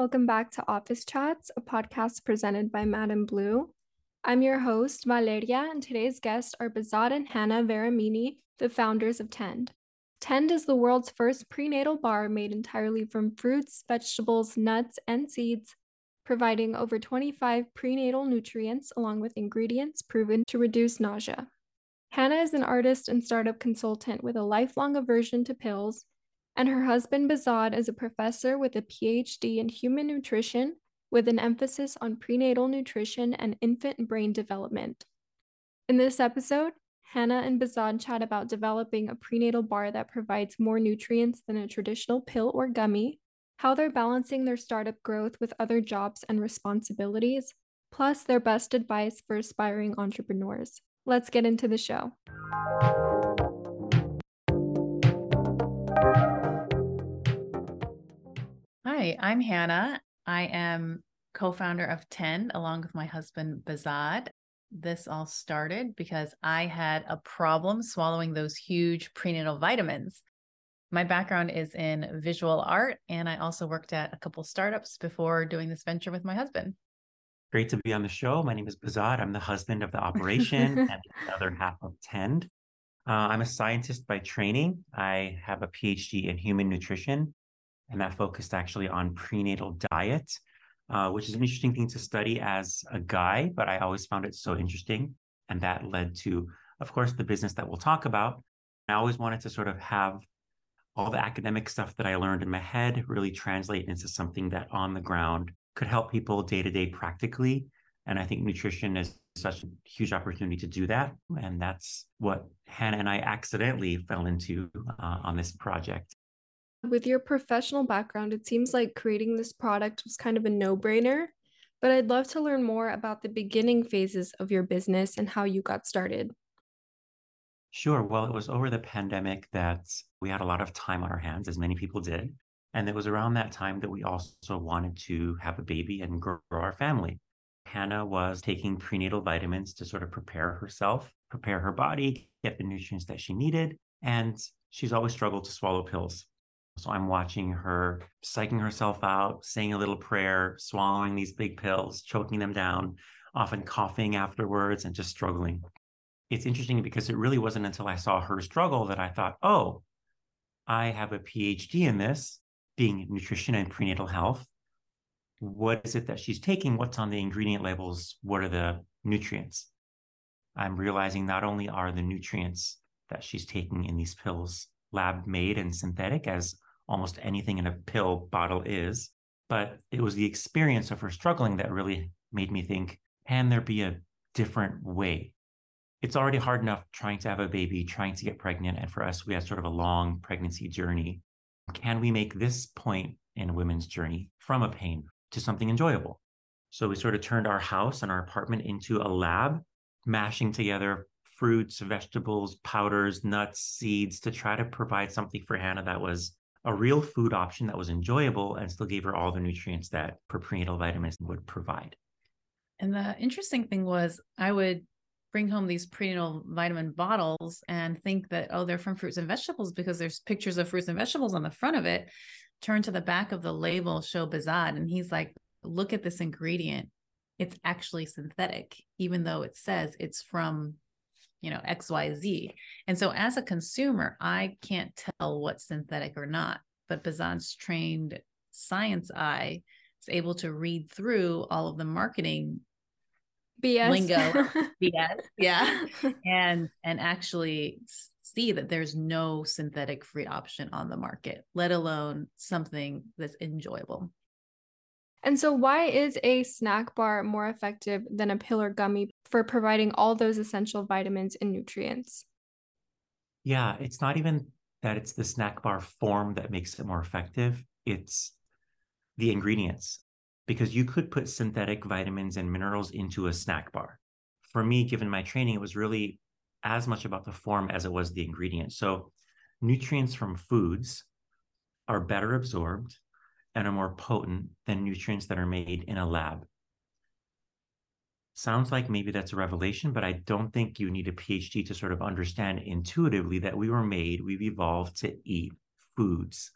welcome back to Office Chats, a podcast presented by Madam Blue. I'm your host, Valeria, and today's guests are Behzad and Hannah Varamini, the founders of Tend. Tend is the world's first prenatal bar made entirely from fruits, vegetables, nuts, and seeds, providing over 25 prenatal nutrients along with ingredients proven to reduce nausea. Hannah is an artist and startup consultant with a lifelong aversion to pills, and her husband Behzad is a professor with a PhD in human nutrition with an emphasis on prenatal nutrition and infant brain development. In this episode, Hannah and Behzad chat about developing a prenatal bar that provides more nutrients than a traditional pill or gummy, how they're balancing their startup growth with other jobs and responsibilities, plus their best advice for aspiring entrepreneurs. Let's get into the show. Hi, I'm Hannah. I am co founder of Tend along with my husband, Behzad. This all started because I had a problem swallowing those huge prenatal vitamins. My background is in visual art, and I also worked at a couple startups before doing this venture with my husband. Great to be on the show. My name is Behzad. I'm the husband of the operation and the other half of Tend. Uh, I'm a scientist by training. I have a PhD in human nutrition, and that focused actually on prenatal diet, uh, which is an interesting thing to study as a guy, but I always found it so interesting. And that led to, of course, the business that we'll talk about. I always wanted to sort of have all the academic stuff that I learned in my head really translate into something that on the ground could help people day to day practically. And I think nutrition is such a huge opportunity to do that. And that's what Hannah and I accidentally fell into uh, on this project. With your professional background, it seems like creating this product was kind of a no brainer. But I'd love to learn more about the beginning phases of your business and how you got started. Sure. Well, it was over the pandemic that we had a lot of time on our hands, as many people did. And it was around that time that we also wanted to have a baby and grow our family. Hannah was taking prenatal vitamins to sort of prepare herself, prepare her body, get the nutrients that she needed. And she's always struggled to swallow pills. So I'm watching her psyching herself out, saying a little prayer, swallowing these big pills, choking them down, often coughing afterwards and just struggling. It's interesting because it really wasn't until I saw her struggle that I thought, oh, I have a PhD in this being nutrition and prenatal health. What is it that she's taking? What's on the ingredient labels? What are the nutrients? I'm realizing not only are the nutrients that she's taking in these pills lab made and synthetic, as almost anything in a pill bottle is, but it was the experience of her struggling that really made me think can there be a different way? It's already hard enough trying to have a baby, trying to get pregnant. And for us, we had sort of a long pregnancy journey can we make this point in a women's journey from a pain to something enjoyable? So we sort of turned our house and our apartment into a lab, mashing together fruits, vegetables, powders, nuts, seeds to try to provide something for Hannah that was a real food option that was enjoyable and still gave her all the nutrients that her prenatal vitamins would provide. And the interesting thing was, I would bring home these prenatal vitamin bottles and think that oh they're from fruits and vegetables because there's pictures of fruits and vegetables on the front of it turn to the back of the label show Behzad and he's like look at this ingredient it's actually synthetic even though it says it's from you know xyz and so as a consumer i can't tell what's synthetic or not but Behzad's trained science eye is able to read through all of the marketing BS. lingo. BS yeah. And and actually see that there's no synthetic free option on the market let alone something that's enjoyable. And so why is a snack bar more effective than a pill or gummy for providing all those essential vitamins and nutrients yeah it's not even that it's the snack bar form that makes it more effective it's the ingredients because you could put synthetic vitamins and minerals into a snack bar. For me, given my training, it was really as much about the form as it was the ingredient. So, nutrients from foods are better absorbed and are more potent than nutrients that are made in a lab. Sounds like maybe that's a revelation, but I don't think you need a PhD to sort of understand intuitively that we were made, we've evolved to eat foods.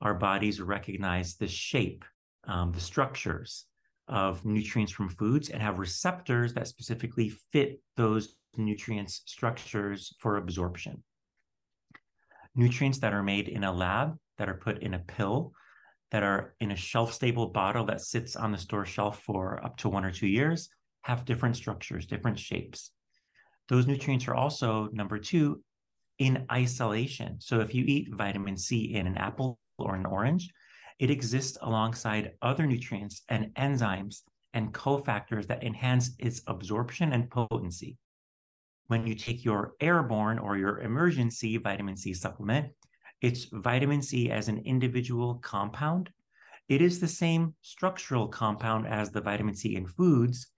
Our bodies recognize the shape um, the structures of nutrients from foods and have receptors that specifically fit those nutrients structures for absorption. Nutrients that are made in a lab, that are put in a pill, that are in a shelf stable bottle that sits on the store shelf for up to one or two years have different structures, different shapes. Those nutrients are also, number two, in isolation. So if you eat vitamin C in an apple or an orange, it exists alongside other nutrients and enzymes and cofactors that enhance its absorption and potency. When you take your airborne or your Emergen-C vitamin C supplement, it's vitamin C as an individual compound. It is the same structural compound as the vitamin C in foods,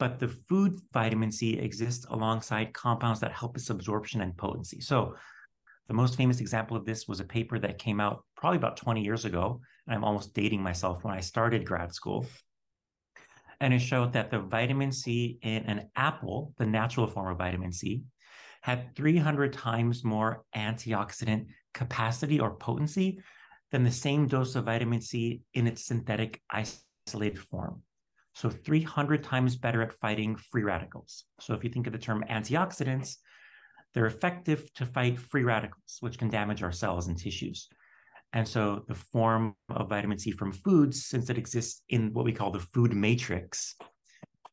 but the food vitamin C exists alongside compounds that help its absorption and potency. So, the most famous example of this was a paper that came out probably about 20 years ago. I'm almost dating myself when I started grad school. And it showed that the vitamin C in an apple, the natural form of vitamin C, had 300 times more antioxidant capacity or potency than the same dose of vitamin C in its synthetic isolated form. So 300 times better at fighting free radicals. So if you think of the term antioxidants, they're effective to fight free radicals, which can damage our cells and tissues. And so the form of vitamin C from foods, since it exists in what we call the food matrix,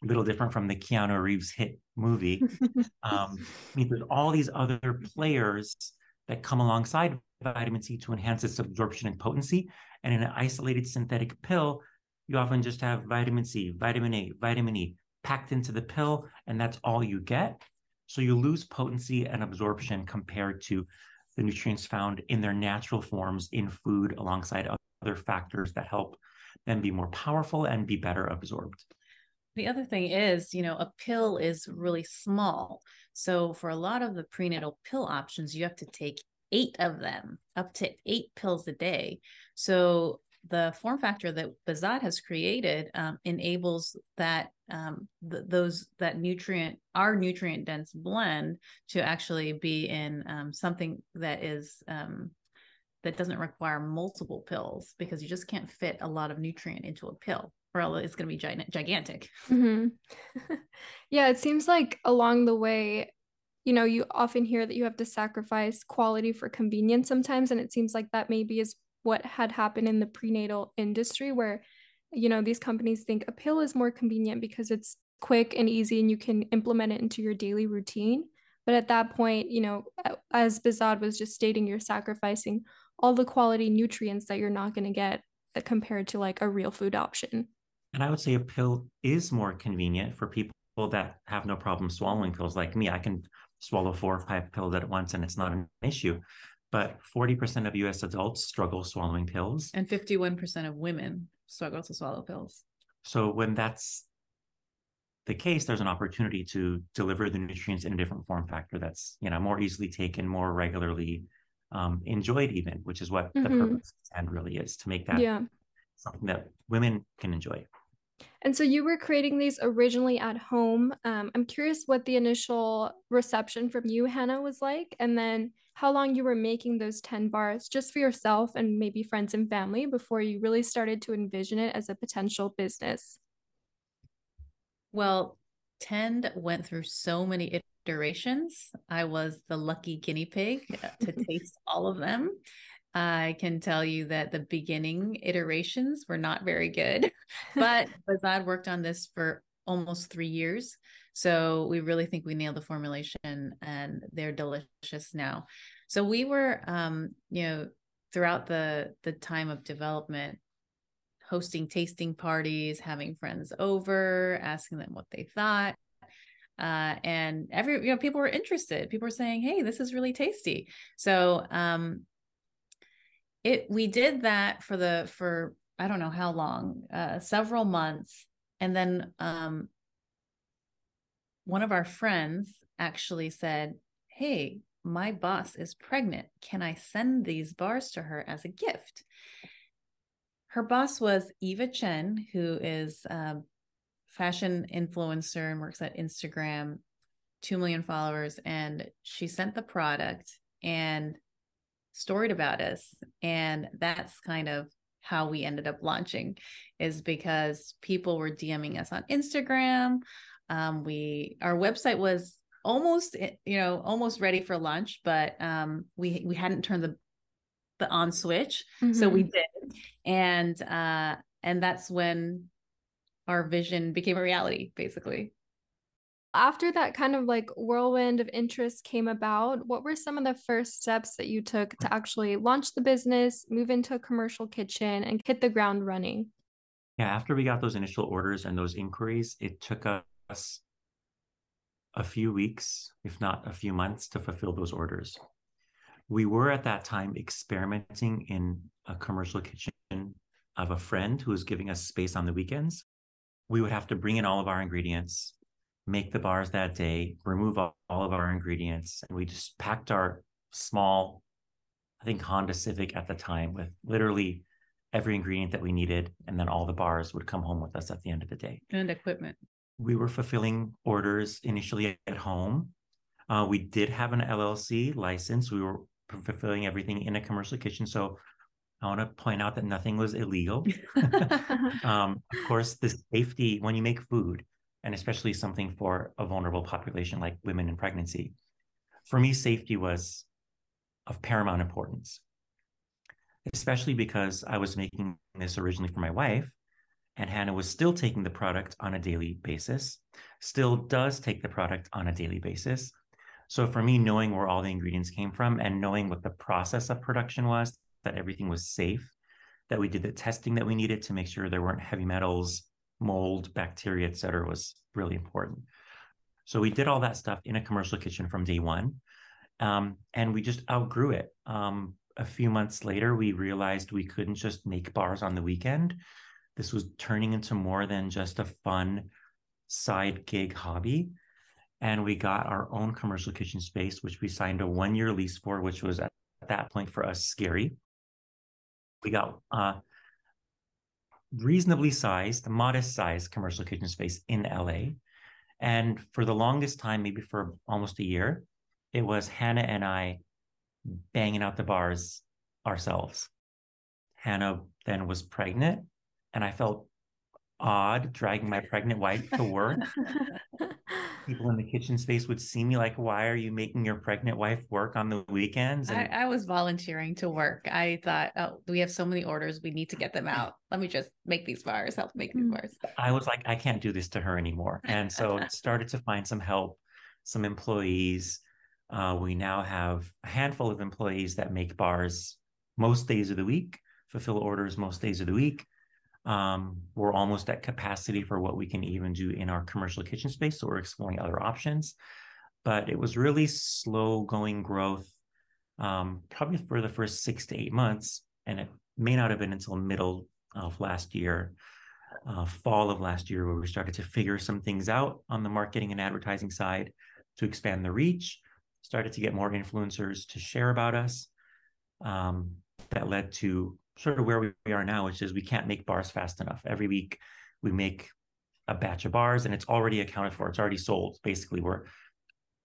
a little different from the Keanu Reeves hit movie, um, means there's all these other players that come alongside vitamin C to enhance its absorption and potency. And in an isolated synthetic pill, you often just have vitamin C, vitamin A, vitamin E packed into the pill, and that's all you get. So you lose potency and absorption compared to the nutrients found in their natural forms in food alongside other factors that help them be more powerful and be better absorbed. The other thing is, you know, a pill is really small. So for a lot of the prenatal pill options, you have to take eight of them, up to eight pills a day. So the form factor that Behzad has created um, enables that um, th- those that nutrient our nutrient dense blend to actually be in um, something that is um, that doesn't require multiple pills because you just can't fit a lot of nutrient into a pill or else it's going to be gi- gigantic. Mm-hmm. yeah, it seems like along the way you know, you often hear that you have to sacrifice quality for convenience sometimes. And it seems like that maybe is what had happened in the prenatal industry where you know these companies think a pill is more convenient because it's quick and easy and you can implement it into your daily routine. But at that point you know as Behzad was just stating you're sacrificing all the quality nutrients that you're not going to get uh, compared to like a real food option. And i would say a pill is more convenient for people that have no problem swallowing pills. Like me i can swallow four or five pills at once and it's not an issue but 40% of US adults struggle swallowing pills. And 51% of women struggle to swallow pills. So when that's the case, there's an opportunity to deliver the nutrients in a different form factor that's, you know, more easily taken, more regularly um, enjoyed even, which is what mm-hmm. the purpose and really is to make that yeah. something that women can enjoy. And so you were creating these originally at home. Um, I'm curious what the initial reception from you, Hannah, was like, and then how long you were making those Tend bars just for yourself and maybe friends and family before you really started to envision it as a potential business. Well, Tend went through so many iterations. I was the lucky guinea pig to taste all of them. I can tell you that the beginning iterations were not very good, but Behzad worked on this for almost three years. So we really think we nailed the formulation and they're delicious now. So we were, um, you know, throughout the the time of development, hosting tasting parties, having friends over, asking them what they thought. Uh, and every you know people were interested people were saying hey this is really tasty so um it we did that for the for I don't know how long, uh, several months, and then um, one of our friends actually said, "Hey, my boss is pregnant. Can I send these bars to her as a gift?" Her boss was Eva Chen, who is a fashion influencer and works at Instagram, two million followers, and she sent the product and storied about us. And that's kind of how we ended up launching is because people were DMing us on Instagram. Um, we our website was almost eh, you know almost ready for launch, but um, we we hadn't turned the the on switch, mm-hmm. so we mm-hmm. did, and uh, and that's when our vision became a reality, basically after that kind of like whirlwind of interest came about, what were some of the first steps that you took to actually launch the business, move into a commercial kitchen, and hit the ground running? Yeah, after we got those initial orders and those inquiries, it took us a few weeks, if not a few months, to fulfill those orders. We were at that time experimenting in a commercial kitchen of a friend who was giving us space on the weekends. We would have to bring in all of our ingredients, make the bars that day, remove all, all of our ingredients, and we just packed our small, I think Honda Civic at the time with literally every ingredient that we needed, and then all the bars would come home with us at the end of the day. And equipment. We were fulfilling orders initially at home. Uh, we did have an LLC license. We were fulfilling everything in a commercial kitchen. So I want to point out that nothing was illegal. um, of course, the safety when you make food, and especially something for a vulnerable population like women in pregnancy. For me, safety was of paramount importance, especially because I was making this originally for my wife, and Hannah was still taking the product on a daily basis, still does take the product on a daily basis. So for me, knowing where all the ingredients came from and knowing what the process of production was, that everything was safe, that we did the testing that we needed to make sure there weren't heavy metals, mold, bacteria, et cetera, was really important. So we did all that stuff in a commercial kitchen from day one. Um, and we just outgrew it. Um, a few months later, we realized we couldn't just make bars on the weekend. This was turning into more than just a fun side gig hobby. And we got our own commercial kitchen space, which we signed a one year lease for, which was at that point for us scary. We got uh, reasonably sized, modest sized commercial kitchen space in LA. And for the longest time, maybe for almost a year, it was Hannah and I banging out the bars ourselves. Hannah then was pregnant, and I felt odd dragging my pregnant wife to work. People in the kitchen space would see me like, why are you making your pregnant wife work on the weekends? And I, I, was volunteering to work. I thought, oh, we have so many orders. We need to get them out. Let me just make these bars, help make these mm. bars. I was like, I can't do this to her anymore. And so started to find some help, some employees. Uh, we now have a handful of employees that make bars most days of the week, fulfill orders most days of the week um, we're almost at capacity for what we can even do in our commercial kitchen space. So we're exploring other options. But it was really slow going growth, um, probably for the first six to eight months. And it may not have been until middle of last year, uh, fall of last year, where we started to figure some things out on the marketing and advertising side to expand the reach, started to get more influencers to share about us. Um, that led to sort of where we are now, which is we can't make bars fast enough. Every week we make a batch of bars and it's already accounted for. It's already sold. Basically, we're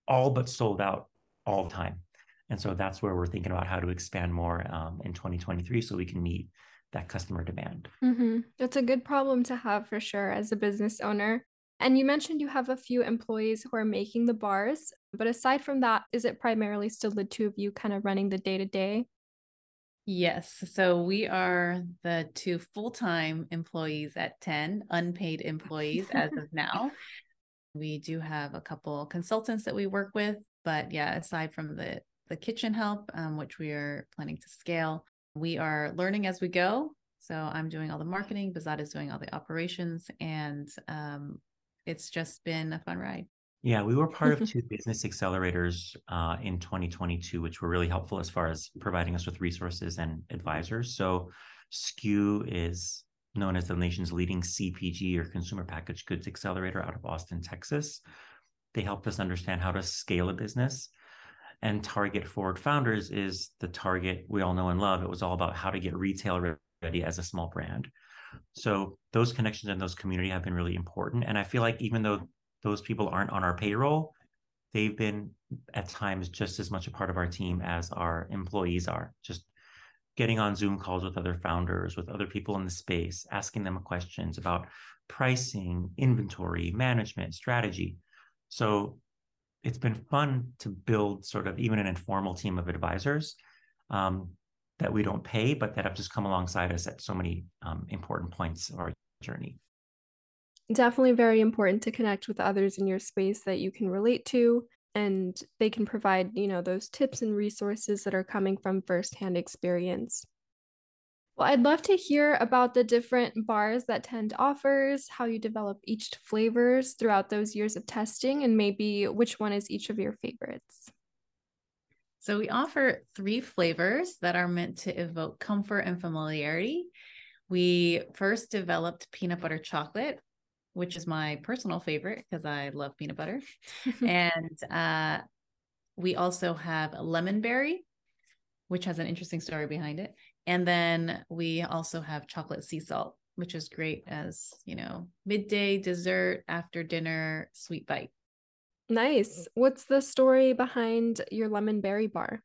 all but sold out all the time. And so that's where we're thinking about how to expand more um, in 2023 so we can meet that customer demand. Mm-hmm. That's a good problem to have for sure as a business owner. And you mentioned you have a few employees who are making the bars. But aside from that, is it primarily still the two of you kind of running the day to day? Yes. So we are the two full time employees at Tend, unpaid employees as of now. We do have a couple consultants that we work with, but yeah, aside from the the kitchen help, um, which we are planning to scale, we are learning as we go. So I'm doing all the marketing, Behzad is doing all the operations, and um, it's just been a fun ride. Yeah, we were part of two business accelerators uh, in 2022, which were really helpful as far as providing us with resources and advisors. So, SKU is known as the nation's leading CPG or consumer packaged goods accelerator out of Austin, Texas. They helped us understand how to scale a business. And Target Forward Founders is the target we all know and love. It was all about how to get retail ready as a small brand. So those connections and those community have been really important. And I feel like even though those people aren't on our payroll, they've been at times just as much a part of our team as our employees are. Just getting on Zoom calls with other founders, with other people in the space, asking them questions about pricing, inventory, management, strategy. So it's been fun to build sort of even an informal team of advisors um, that we don't pay, but that have just come alongside us at so many um, important points of our journey. Definitely very important to connect with others in your space that you can relate to and they can provide, you know, those tips and resources that are coming from firsthand experience. Well, I'd love to hear about the different bars that Tend offers, how you develop each flavors throughout those years of testing, and maybe which one is each of your favorites. So, we offer three flavors that are meant to evoke comfort and familiarity. We first developed peanut butter chocolate, which is my personal favorite because I love peanut butter. and uh, we also have lemon berry, which has an interesting story behind it. And then we also have chocolate sea salt, which is great as, you know, midday dessert, after dinner, sweet bite. Nice. What's the story behind your lemon berry bar?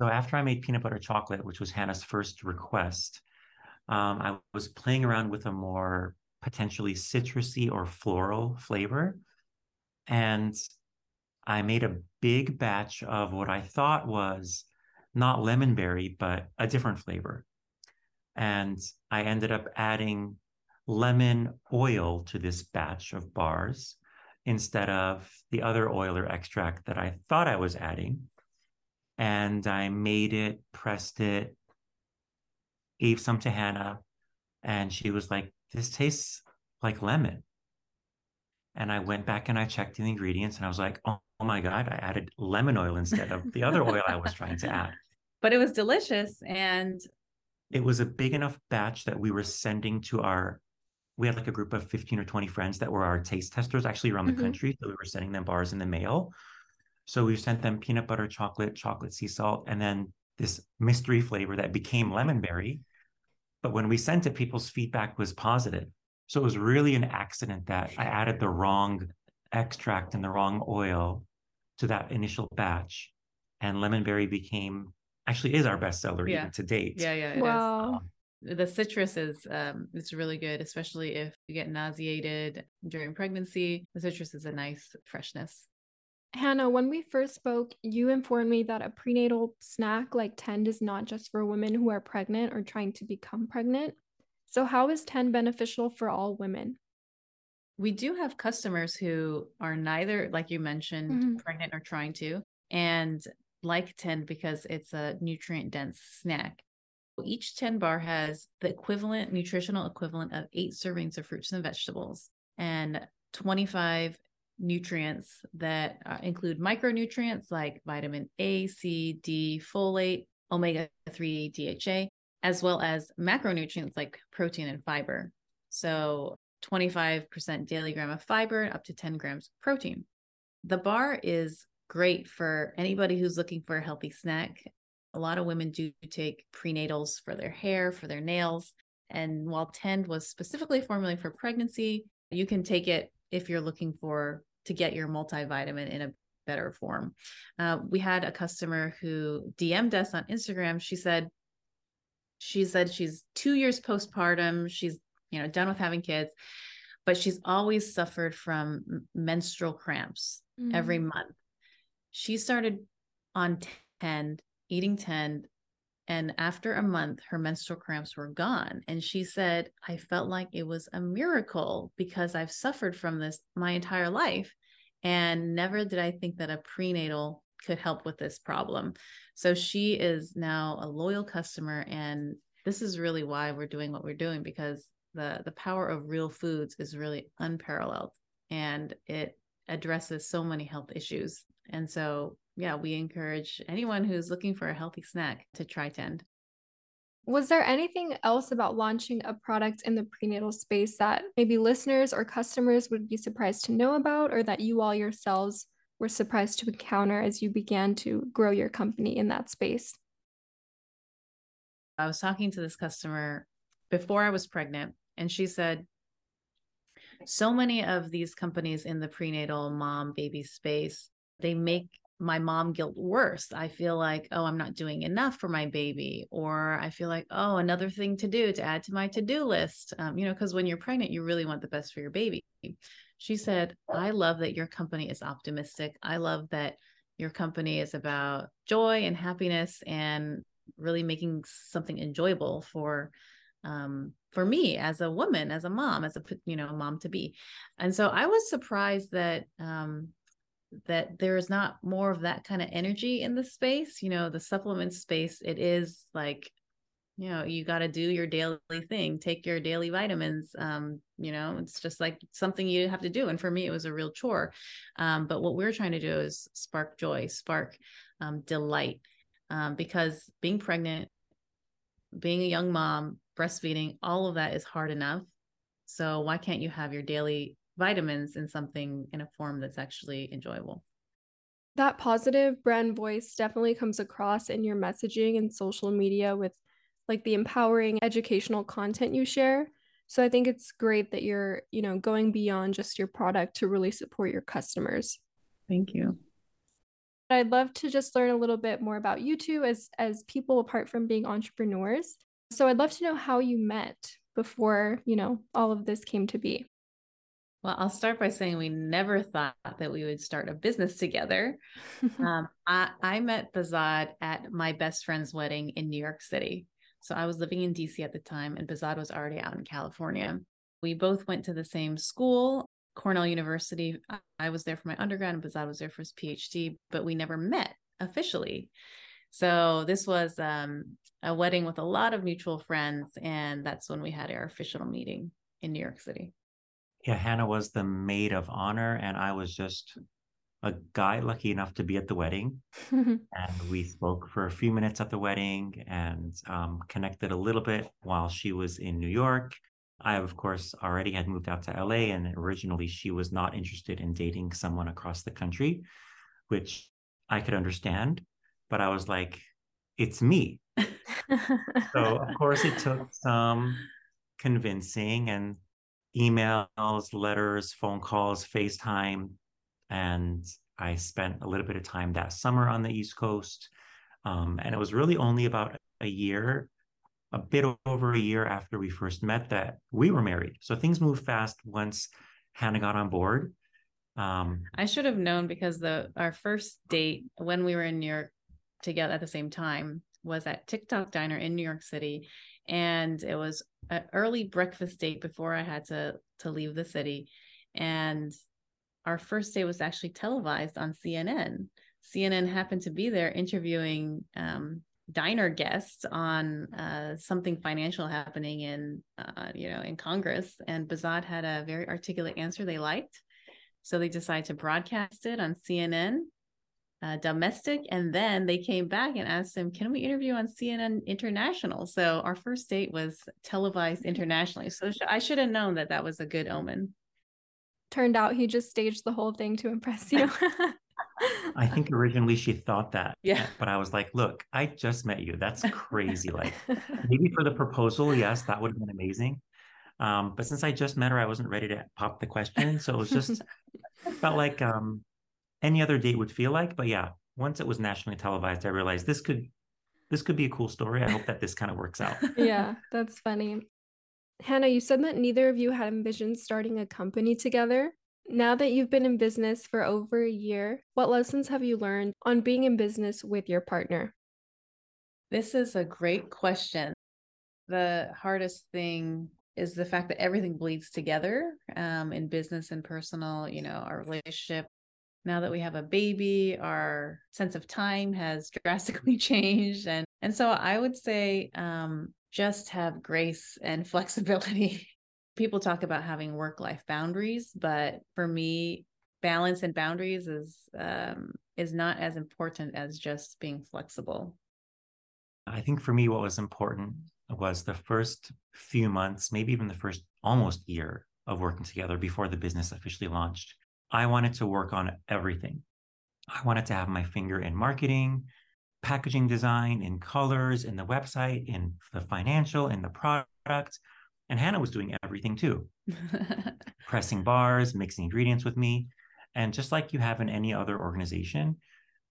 So after I made peanut butter chocolate, which was Hannah's first request, um, I was playing around with a more potentially citrusy or floral flavor. And I made a big batch of what I thought was not lemonberry, but a different flavor. And I ended up adding lemon oil to this batch of bars instead of the other oil or extract that I thought I was adding. And I made it, pressed it, gave some to Hannah, and she was like, This tastes like lemon. And I went back and I checked the ingredients and I was like, oh, oh my God, I added lemon oil instead of the other oil I was trying to add. But it was delicious. And it was a big enough batch that we were sending to our we had like a group of 15 or 20 friends that were our taste testers actually around the mm-hmm. country. So we were sending them bars in the mail. So we sent them peanut butter chocolate, chocolate sea salt, and then this mystery flavor that became lemon berry. But when we sent it, people's feedback was positive. So it was really an accident that I added the wrong extract and the wrong oil to that initial batch. And lemon berry became actually is our bestseller yeah. even to date. Yeah, yeah. wow. Um, the citrus is um it's really good, especially if you get nauseated during pregnancy. The citrus is a nice freshness. Hannah, when we first spoke, you informed me that a prenatal snack like Tend is not just for women who are pregnant or trying to become pregnant. So, how is Tend beneficial for all women? We do have customers who are neither, like you mentioned, mm-hmm. pregnant or trying to, and like Tend because it's a nutrient dense snack. Each Tend bar has the equivalent, nutritional equivalent of eight servings of fruits and vegetables and 25 nutrients that uh, include micronutrients like vitamin A, C, D, folate, omega 3 DHA, as well as macronutrients like protein and fiber. So 25% daily gram of fiber, up to 10 grams of protein. The bar is great for anybody who's looking for a healthy snack. A lot of women do take prenatals for their hair, for their nails. And while Tend was specifically formulated for pregnancy, you can take it if you're looking for to get your multivitamin in a better form. Uh, we had a customer who DM'd us on Instagram. She said, she said she's two years postpartum. She's, you know, done with having kids, but she's always suffered from menstrual cramps mm. every month. She started on Tend, eating Tend. And after a month, her menstrual cramps were gone. And she said, I felt like it was a miracle because I've suffered from this my entire life. And never did I think that a prenatal could help with this problem. So she is now a loyal customer and this is really why we're doing what we're doing because the the power of real foods is really unparalleled and it addresses so many health issues. And so yeah, we encourage anyone who's looking for a healthy snack to try Tend. Was there anything else about launching a product in the prenatal space that maybe listeners or customers would be surprised to know about, or that you all yourselves were surprised to encounter as you began to grow your company in that space? I was talking to this customer before I was pregnant, and she said, so many of these companies in the prenatal mom baby space, they make my mom guilt worse. I feel like, oh, I'm not doing enough for my baby, or I feel like, oh, another thing to do to add to my to do list. Um, you know, because when you're pregnant, you really want the best for your baby. She said, I love that your company is optimistic. I love that your company is about joy and happiness and really making something enjoyable for um, for me as a woman, as a mom, as a you know mom to be. And so I was surprised that um, that there is not more of that kind of energy in the space. You know, the supplement space, it is like you know you got to do your daily thing take your daily vitamins um you know it's just like something you have to do and for me it was a real chore um but what we're trying to do is spark joy spark um, delight um, because being pregnant being a young mom breastfeeding, all of that is hard enough. So why can't you have your daily vitamins in something in a form that's actually enjoyable? That positive brand voice definitely comes across in your messaging and social media with like the empowering educational content you share. So I think it's great that you're, you know, going beyond just your product to really support your customers. Thank you. I'd love to just learn a little bit more about you two as as people apart from being entrepreneurs. So I'd love to know how you met before, you know, all of this came to be. Well, I'll start by saying we never thought that we would start a business together. um, I, I met Behzad at my best friend's wedding in New York City. So I was living in DC at the time, and Behzad was already out in California. We both went to the same school, Cornell University. I was there for my undergrad, and Behzad was there for his PhD, but we never met officially. So this was um, a wedding with a lot of mutual friends, and that's when we had our official meeting in New York City. Yeah, Hannah was the maid of honor, and I was just a guy lucky enough to be at the wedding. and we spoke for a few minutes at the wedding and um, connected a little bit while she was in New York. I, of course, already had moved out to LA, and originally she was not interested in dating someone across the country, which I could understand but I was like, it's me. so of course it took some convincing and emails, letters, phone calls, FaceTime. And I spent a little bit of time that summer on the East Coast. Um, and it was really only about a year, a bit over a year after we first met that we were married. So things moved fast once Hannah got on board. Um, I should have known because the our first date when we were in New York together at the same time was at Tick Tock Diner in New York City. And it was an early breakfast date before I had to to leave the city. And our first day was actually televised on CNN. CNN happened to be there interviewing um, diner guests on uh, something financial happening in uh, you know in Congress, and Behzad had a very articulate answer they liked, so they decided to broadcast it on CNN uh, domestic. And then they came back and asked him, Can we interview on CNN International? So our first date was televised internationally. So sh- I should have known that that was a good omen. Turned out he just staged the whole thing to impress you. I think originally she thought that. Yeah. But I was like, look, I just met you. That's crazy. Like maybe for the proposal, yes, that would have been amazing. Um, but since I just met her, I wasn't ready to pop the question. So it was just felt like um any other date would feel like. But yeah, once it was nationally televised, I realized this could this could be a cool story. I hope that this kind of works out. yeah, that's funny. Hannah, you said that neither of you had envisioned starting a company together. Now that you've been in business for over a year, what lessons have you learned on being in business with your partner? This is a great question. The hardest thing is the fact that everything bleeds together um, in business and personal, you know, our relationship, now that we have a baby our sense of time has drastically changed. And and so i would say um, just have grace and flexibility. People talk about having work life boundaries but for me balance and boundaries is um, is not as important as just being flexible. I think for me what was important was the first few months maybe even the first almost year of working together before the business officially launched I wanted to work on everything. I wanted to have my finger in marketing, packaging design, in colors, in the website, in the financial, in the product. And Hannah was doing everything too, pressing bars, mixing ingredients with me. And just like you have in any other organization,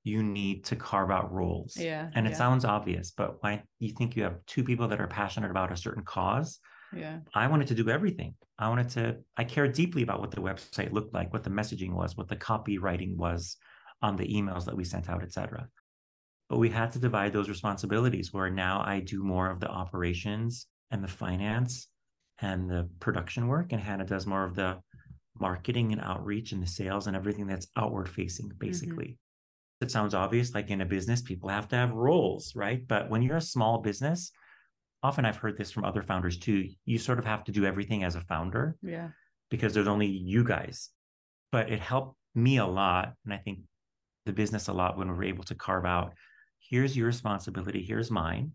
you need to carve out roles. Yeah. And it yeah, sounds obvious, but when you think you have two people that are passionate about a certain cause, Yeah. I wanted to do everything. I wanted to, I cared deeply about what the website looked like, what the messaging was, what the copywriting was on the emails that we sent out, etc. But we had to divide those responsibilities where now I do more of the operations and the finance and the production work, and Hannah does more of the marketing and outreach and the sales and everything that's outward facing, mm-hmm. basically. It sounds obvious, like in a business, people have to have roles, right? But when you're a small business, often I've heard this from other founders too, you sort of have to do everything as a founder Yeah. because there's only you guys. But it helped me a lot, and I think the business a lot when we were able to carve out here's your responsibility, here's mine.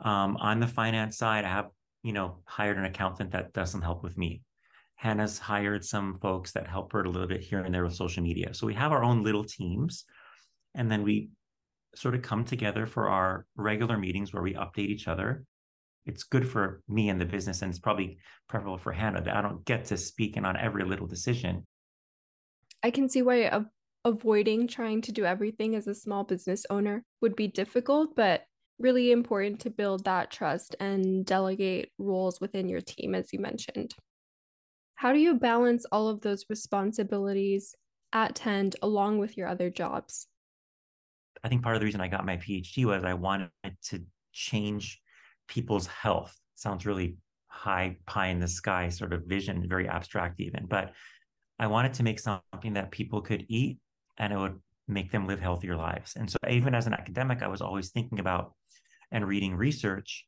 Um, on the finance side, I have, you know, hired an accountant that does some help with me. Hannah's hired some folks that help her a little bit here and there with social media. So we have our own little teams. And then we sort of come together for our regular meetings where we update each other. It's good for me and the business, and it's probably preferable for Hannah that I don't get to speak in on every little decision. I can see why a- avoiding trying to do everything as a small business owner would be difficult, but really important to build that trust and delegate roles within your team, as you mentioned. How do you balance all of those responsibilities at Tend along with your other jobs? I think part of the reason I got my PhD was I wanted to change people's health. Sounds really high, pie in the sky sort of vision, very abstract even. But I wanted to make something that people could eat and it would make them live healthier lives. And so even as an academic, I was always thinking about and reading research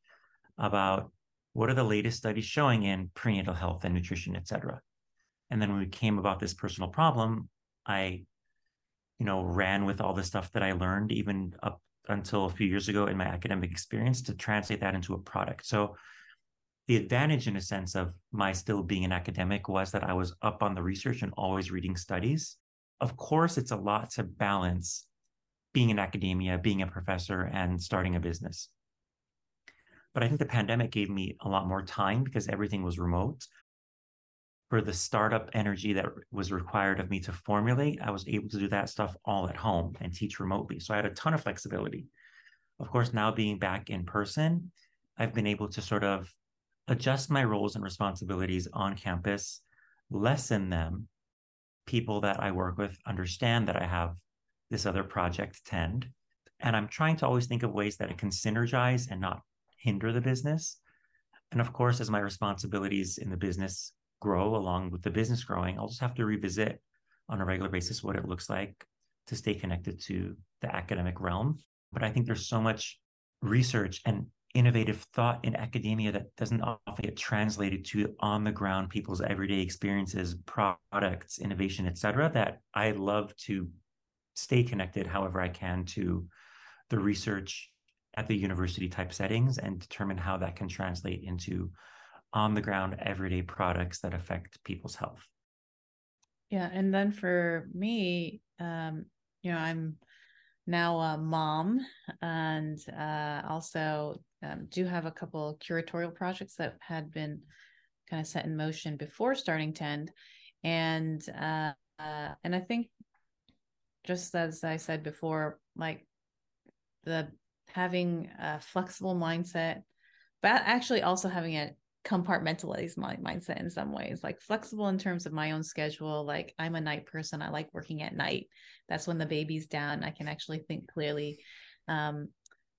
about what are the latest studies showing in prenatal health and nutrition, et cetera. And then when we came about this personal problem, I you know, ran with all the stuff that I learned even up until a few years ago in my academic experience to translate that into a product. So the advantage in a sense of my still being an academic was that I was up on the research and always reading studies. Of course, it's a lot to balance being in academia, being a professor, and starting a business. But I think the pandemic gave me a lot more time because everything was remote for the startup energy that was required of me to formulate, I was able to do that stuff all at home and teach remotely. So I had a ton of flexibility. Of course, now being back in person, I've been able to sort of adjust my roles and responsibilities on campus, lessen them. People that I work with understand that I have this other project tend. And I'm trying to always think of ways that it can synergize and not hinder the business. And of course, as my responsibilities in the business grow along with the business growing, I'll just have to revisit on a regular basis what it looks like to stay connected to the academic realm. But I think there's so much research and innovative thought in academia that doesn't often get translated to on the ground people's everyday experiences, products, innovation, et cetera, that I love to stay connected however I can to the research at the university type settings and determine how that can translate into on the ground everyday products that affect people's health. Yeah. And then for me, um, you know, I'm now a mom and uh, also um, do have a couple curatorial projects that had been kind of set in motion before starting Tend. And uh, uh, and I think just as I said before, like the having a flexible mindset, but actually also having a compartmentalize my mindset in some ways like flexible in terms of my own schedule like i'm a night person i like working at night. That's when the baby's down i can actually think clearly um,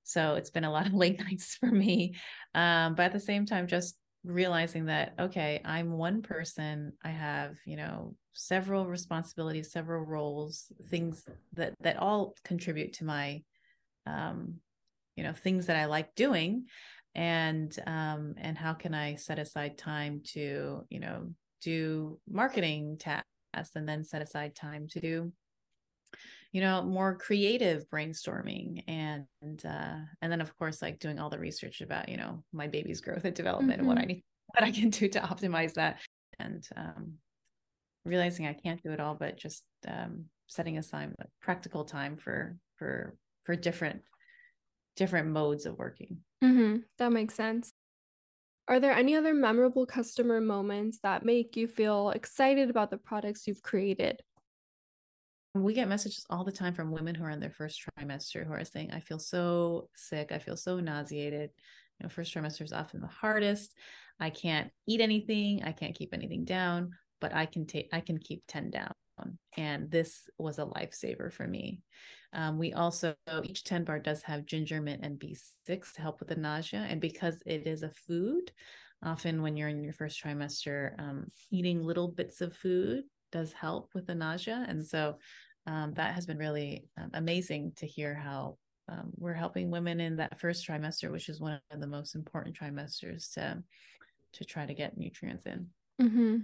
so it's been a lot of late nights for me um, but at the same time just realizing that okay i'm one person i have you know several responsibilities several roles things that that all contribute to my um, you know things that i like doing and um and how can i set aside time to you know do marketing tasks and then set aside time to do you know more creative brainstorming and and uh and then of course like doing all the research about you know my baby's growth and development mm-hmm. and what i need what i can do to optimize that and um realizing i can't do it all but just um setting aside practical time for for for different different modes of working. Mm-hmm. That makes sense. Are there any other memorable customer moments that make you feel excited about the products you've created? We get messages all the time from women who are in their first trimester who are saying, I feel so sick. I feel so nauseated. You know, first trimester is often the hardest. I can't eat anything. I can't keep anything down, but I can take, I can keep Tend down. And this was a lifesaver for me. Um, we also, each Tend bar does have ginger, mint, and B6 to help with the nausea. And because it is a food, often when you're in your first trimester, um, eating little bits of food does help with the nausea. And so um, that has been really um, amazing to hear how um, we're helping women in that first trimester, which is one of the most important trimesters to to try to get nutrients in. Mm-hmm.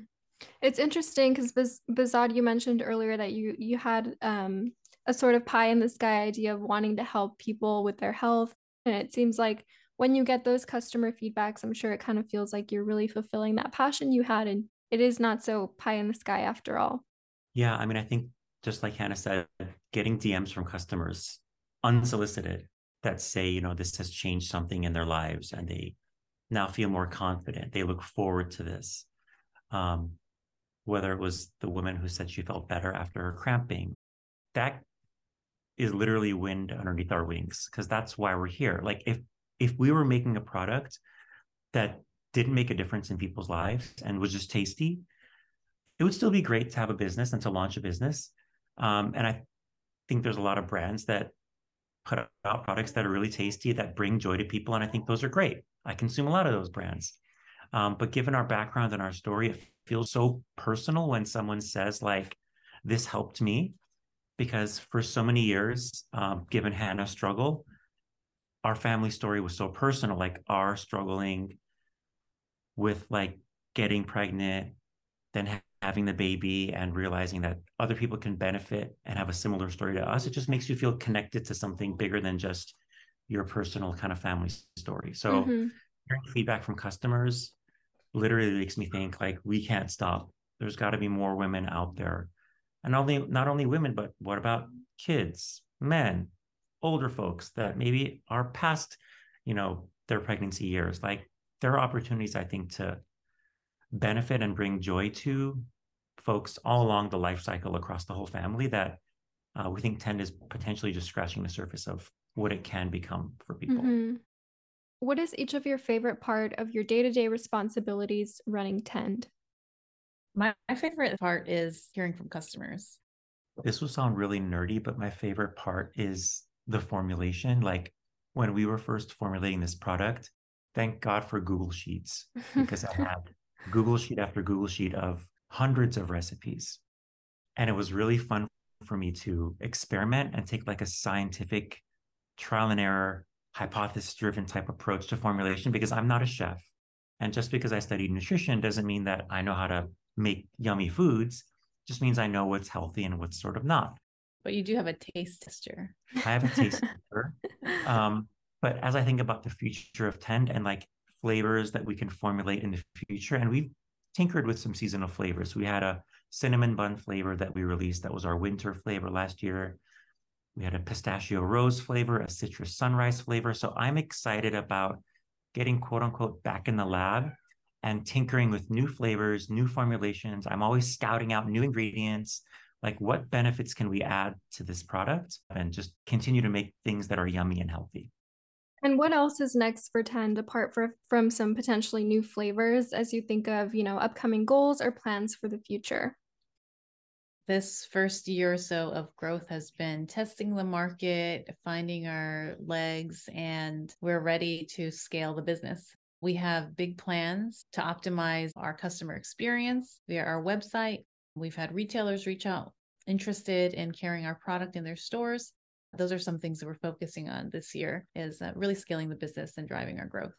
It's interesting because Behzad, you mentioned earlier that you you had um, a sort of pie in the sky idea of wanting to help people with their health, and it seems like when you get those customer feedbacks, I'm sure it kind of feels like you're really fulfilling that passion you had, and it is not so pie in the sky after all. Yeah, I mean, I think just like Hannah said, getting DMs from customers unsolicited that say, you know, this has changed something in their lives and they now feel more confident. They look forward to this. Um, whether it was the woman who said she felt better after her cramping, that is literally wind underneath our wings because that's why we're here. Like if if we were making a product that didn't make a difference in people's lives and was just tasty, it would still be great to have a business and to launch a business. Um, and I think there's a lot of brands that put out products that are really tasty that bring joy to people, and I think those are great. I consume a lot of those brands. Um, but given our background and our story, it feels so personal when someone says like, "This helped me," because for so many years, um, given Hannah's struggle, our family story was so personal. Like our struggling with like getting pregnant, then ha- having the baby and realizing that other people can benefit and have a similar story to us, it just makes you feel connected to something bigger than just your personal kind of family story. So mm-hmm. hearing feedback from customers literally makes me think like we can't stop. There's got to be more women out there. And only not only women, but what about kids, men, older folks that maybe are past, you know, their pregnancy years? Like there are opportunities, I think, to benefit and bring joy to folks all along the life cycle across the whole family that uh, we think Tend is potentially just scratching the surface of what it can become for people. Mm-hmm. What is each of your favorite part of your day to day responsibilities running Tend? My, my favorite part is hearing from customers. This will sound really nerdy, but my favorite part is the formulation. Like when we were first formulating this product, thank God for Google Sheets because I had Google Sheet after Google Sheet of hundreds of recipes. And it was really fun for me to experiment and take like a scientific trial and error, hypothesis driven type approach to formulation because I'm not a chef. And just because I studied nutrition doesn't mean that I know how to make yummy foods, it just means I know what's healthy and what's sort of not. But you do have a taste tester. I have a taste tester. Um, but as I think about the future of Tend and like flavors that we can formulate in the future, and we've tinkered with some seasonal flavors. We had a cinnamon bun flavor that we released that was our winter flavor last year. We had a pistachio rose flavor, a citrus sunrise flavor. So I'm excited about getting quote unquote back in the lab and tinkering with new flavors, new formulations. I'm always scouting out new ingredients. Like, what benefits can we add to this product and just continue to make things that are yummy and healthy? And what else is next for Tend apart for, from some potentially new flavors as you think of, you know, upcoming goals or plans for the future? This first year or so of growth has been testing the market, finding our legs, and we're ready to scale the business. We have big plans to optimize our customer experience via our website. We've had retailers reach out interested in carrying our product in their stores those are some things that we're focusing on this year is uh, really scaling the business and driving our growth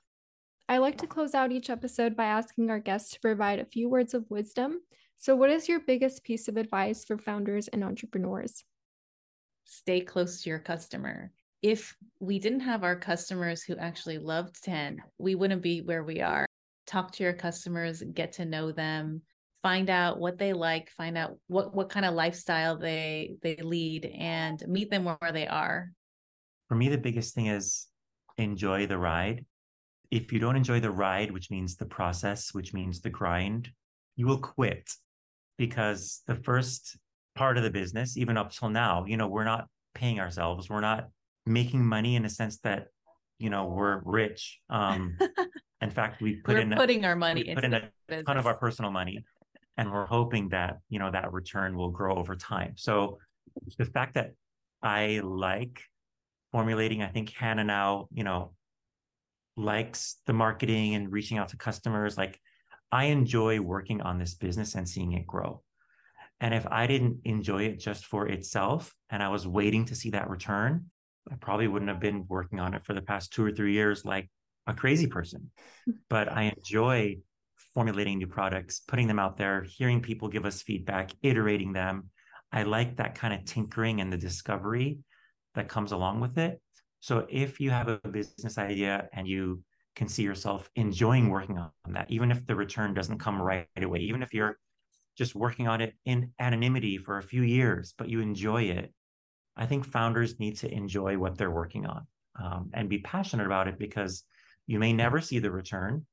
i like to close out each episode by asking our guests to provide a few words of wisdom so what is your biggest piece of advice for founders and entrepreneurs? Stay close to your customer. If we didn't have our customers who actually loved Tend we wouldn't be where we are. Talk to your customers get to know them find out what they like find out what what kind of lifestyle they they lead and meet them where they are. For me the biggest thing is enjoy the ride. If you don't enjoy the ride which means the process which means the grind you will quit because the first part of the business, even up till now. You know, we're not paying ourselves. We're not making money in a sense that, you know, we're rich. Um, in fact, we put we're in putting our money put in a ton of our personal money, and we're hoping that you know that return will grow over time. So the fact that I like formulating, I think Hannah now, you know, likes the marketing and reaching out to customers. Like I enjoy working on this business and seeing it grow. And if I didn't enjoy it just for itself and I was waiting to see that return, I probably wouldn't have been working on it for the past two or three years like a crazy person. But I enjoy formulating new products, putting them out there, hearing people give us feedback, iterating them. I like that kind of tinkering and the discovery that comes along with it. So if you have a business idea and you can see yourself enjoying working on that, even if the return doesn't come right away, even if you're just working on it in anonymity for a few years, but you enjoy it, I think founders need to enjoy what they're working on um, and be passionate about it because you may never see the return.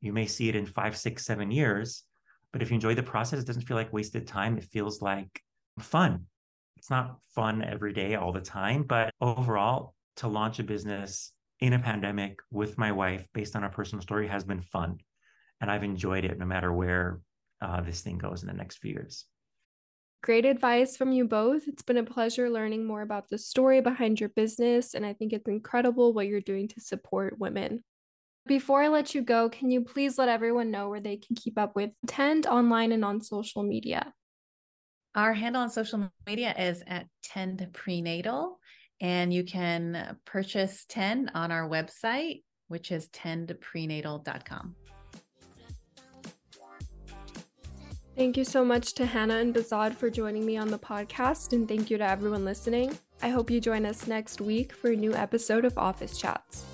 You may see it in five, six, seven years. But if you enjoy the process, it doesn't feel like wasted time. It feels like fun. It's not fun every day, all the time, but overall, to launch a business in a pandemic with my wife based on a personal story has been fun. And I've enjoyed it no matter where uh, this thing goes in the next few years. Great advice from you both. It's been a pleasure learning more about the story behind your business, and I think it's incredible what you're doing to support women. Before I let you go, can you please let everyone know where they can keep up with Tend online and on social media? Our handle on social media is at Tend Prenatal, and you can purchase Tend on our website, which is tendprenatal.com. Thank you so much to Hannah and Behzad for joining me on the podcast, and thank you to everyone listening. I hope you join us next week for a new episode of Office Chats.